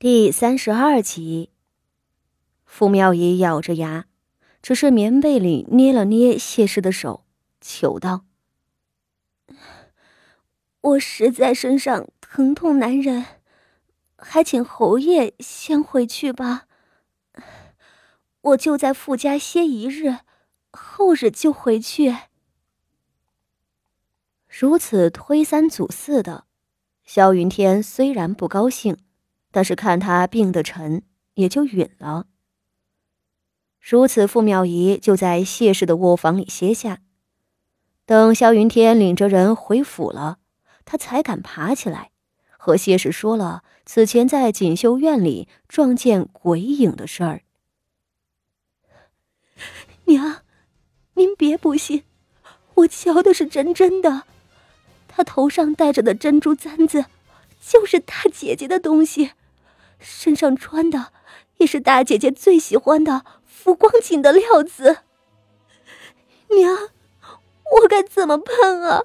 第三十二集，傅妙仪咬着牙，只是棉被里捏了捏谢氏的手，求道：“我实在身上疼痛难忍，还请侯爷先回去吧。我就在傅家歇一日，后日就回去。”如此推三阻四的，萧云天虽然不高兴。但是看他病得沉，也就允了。如此，傅妙仪就在谢氏的卧房里歇下。等萧云天领着人回府了，他才敢爬起来，和谢氏说了此前在锦绣院里撞见鬼影的事儿。娘，您别不信，我瞧的是真真的。他头上戴着的珍珠簪子，就是大姐姐的东西。身上穿的也是大姐姐最喜欢的浮光锦的料子。娘，我该怎么办啊？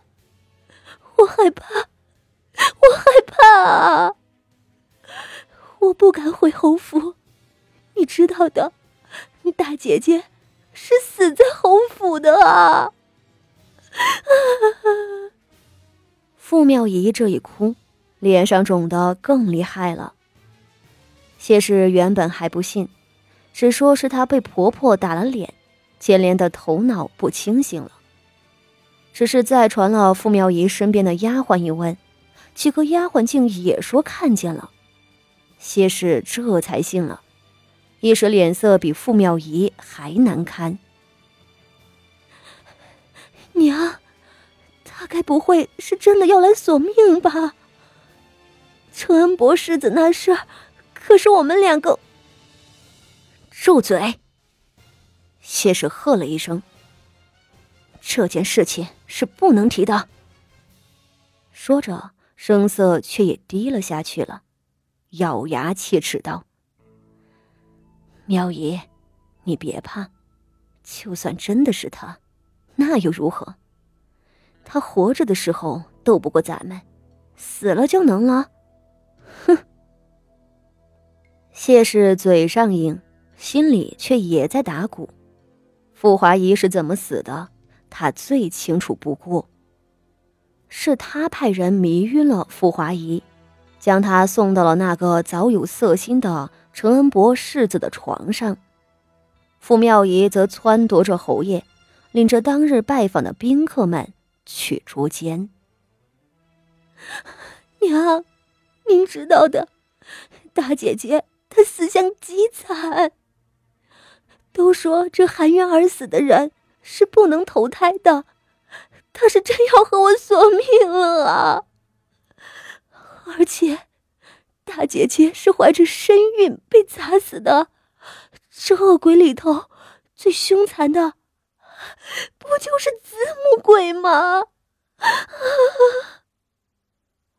我害怕，我害怕啊！我不敢回侯府，你知道的，你大姐姐是死在侯府的啊！傅妙仪这一哭，脸上肿得更厉害了。谢氏原本还不信，只说是她被婆婆打了脸，接连的头脑不清醒了。只是再传了傅妙仪身边的丫鬟一问，几个丫鬟竟也说看见了。谢氏这才信了，一时脸色比傅妙仪还难堪。娘，他该不会是真的要来索命吧？承恩伯世子那事儿。可是我们两个，住嘴！谢氏喝了一声：“这件事情是不能提的。”说着，声色却也低了下去了，咬牙切齿道：“苗姨，你别怕，就算真的是他，那又如何？他活着的时候斗不过咱们，死了就能了？哼！”谢氏嘴上应，心里却也在打鼓。傅华仪是怎么死的，他最清楚不过。是他派人迷晕了傅华仪，将他送到了那个早有色心的陈恩伯世子的床上。傅妙仪则撺掇着侯爷，领着当日拜访的宾客们去捉奸。娘，您知道的，大姐姐。他死相极惨。都说这含冤而死的人是不能投胎的，他是真要和我索命了啊！而且，大姐姐是怀着身孕被砸死的，这恶鬼里头最凶残的，不就是子母鬼吗？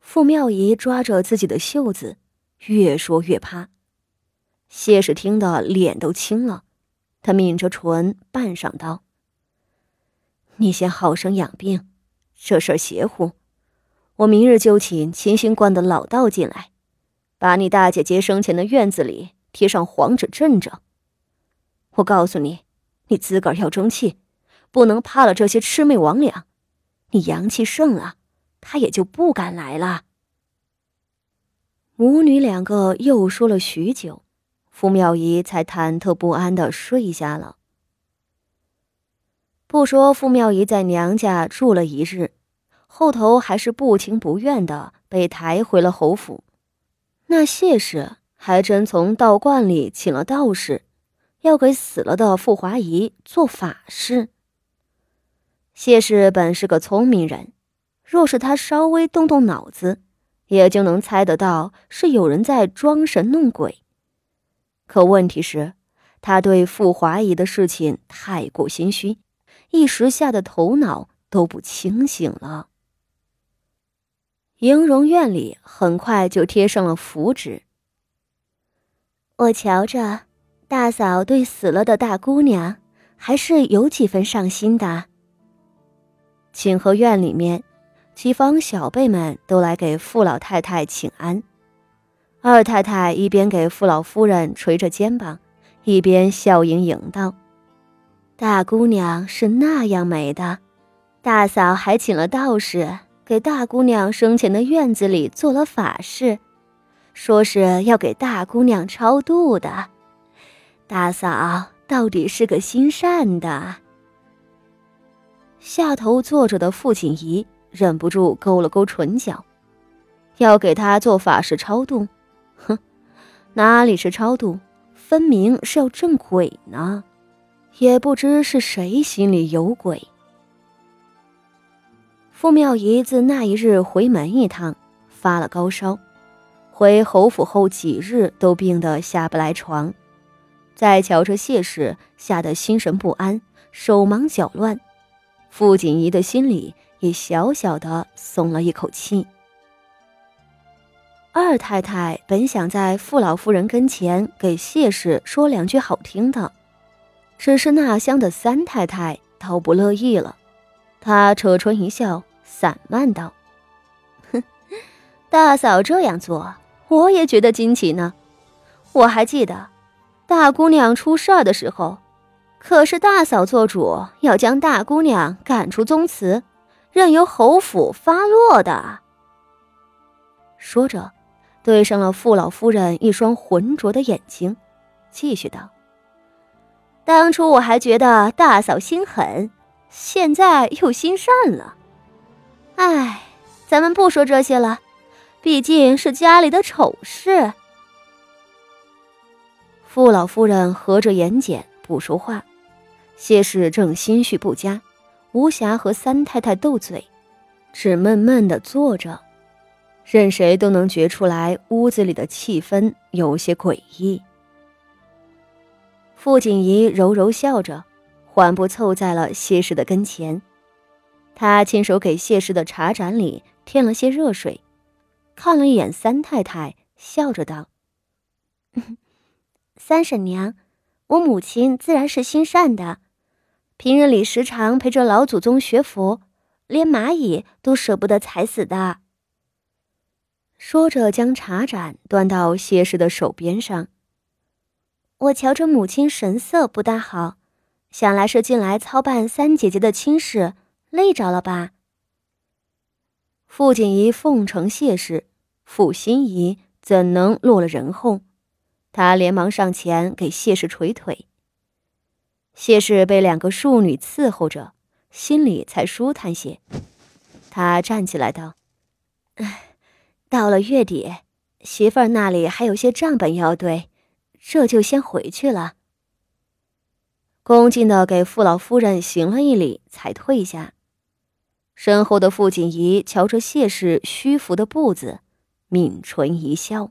傅妙仪抓着自己的袖子，越说越怕。谢氏听得脸都青了，他抿着唇，半晌道：“你先好生养病，这事儿邪乎。我明日就请清心观的老道进来，把你大姐姐生前的院子里贴上黄纸镇着。我告诉你，你自个儿要争气，不能怕了这些魑魅魍魉。你阳气盛了，他也就不敢来了。”母女两个又说了许久。傅妙仪才忐忑不安的睡下了。不说傅妙仪在娘家住了一日，后头还是不情不愿的被抬回了侯府。那谢氏还真从道观里请了道士，要给死了的傅华仪做法事。谢氏本是个聪明人，若是他稍微动动脑子，也就能猜得到是有人在装神弄鬼。可问题是，他对傅华仪的事情太过心虚，一时吓得头脑都不清醒了。迎荣院里很快就贴上了符纸。我瞧着，大嫂对死了的大姑娘还是有几分上心的。清和院里面，几房小辈们都来给傅老太太请安。二太太一边给傅老夫人捶着肩膀，一边笑盈盈道：“大姑娘是那样美的，大嫂还请了道士给大姑娘生前的院子里做了法事，说是要给大姑娘超度的。大嫂到底是个心善的。”下头坐着的傅锦仪忍不住勾了勾唇角，要给他做法事超度，哼，哪里是超度，分明是要镇鬼呢！也不知是谁心里有鬼。傅妙仪自那一日回门一趟，发了高烧，回侯府后几日都病得下不来床，在瞧着谢氏，吓得心神不安，手忙脚乱。傅锦仪的心里也小小的松了一口气。二太太本想在傅老夫人跟前给谢氏说两句好听的，只是那厢的三太太倒不乐意了。她扯唇一笑，散漫道：“哼，大嫂这样做，我也觉得惊奇呢。我还记得，大姑娘出事儿的时候。”可是大嫂做主要将大姑娘赶出宗祠，任由侯府发落的。说着，对上了傅老夫人一双浑浊的眼睛，继续道：“当初我还觉得大嫂心狠，现在又心善了。哎，咱们不说这些了，毕竟是家里的丑事。”傅老夫人合着眼睑不说话。谢氏正心绪不佳，无暇和三太太斗嘴，只闷闷的坐着，任谁都能觉出来屋子里的气氛有些诡异。傅锦仪柔柔笑着，缓步凑在了谢氏的跟前，她亲手给谢氏的茶盏里添了些热水，看了一眼三太太，笑着道：“ 三婶娘，我母亲自然是心善的。”平日里时常陪着老祖宗学佛，连蚂蚁都舍不得踩死的。说着，将茶盏端到谢氏的手边上。我瞧着母亲神色不大好，想来是近来操办三姐姐的亲事，累着了吧？傅锦仪奉承谢氏，傅心怡怎能落了人后？他连忙上前给谢氏捶腿。谢氏被两个庶女伺候着，心里才舒坦些。他站起来道：“哎，到了月底，媳妇儿那里还有些账本要对，这就先回去了。”恭敬的给傅老夫人行了一礼，才退下。身后的傅锦仪瞧着谢氏虚浮的步子，抿唇一笑。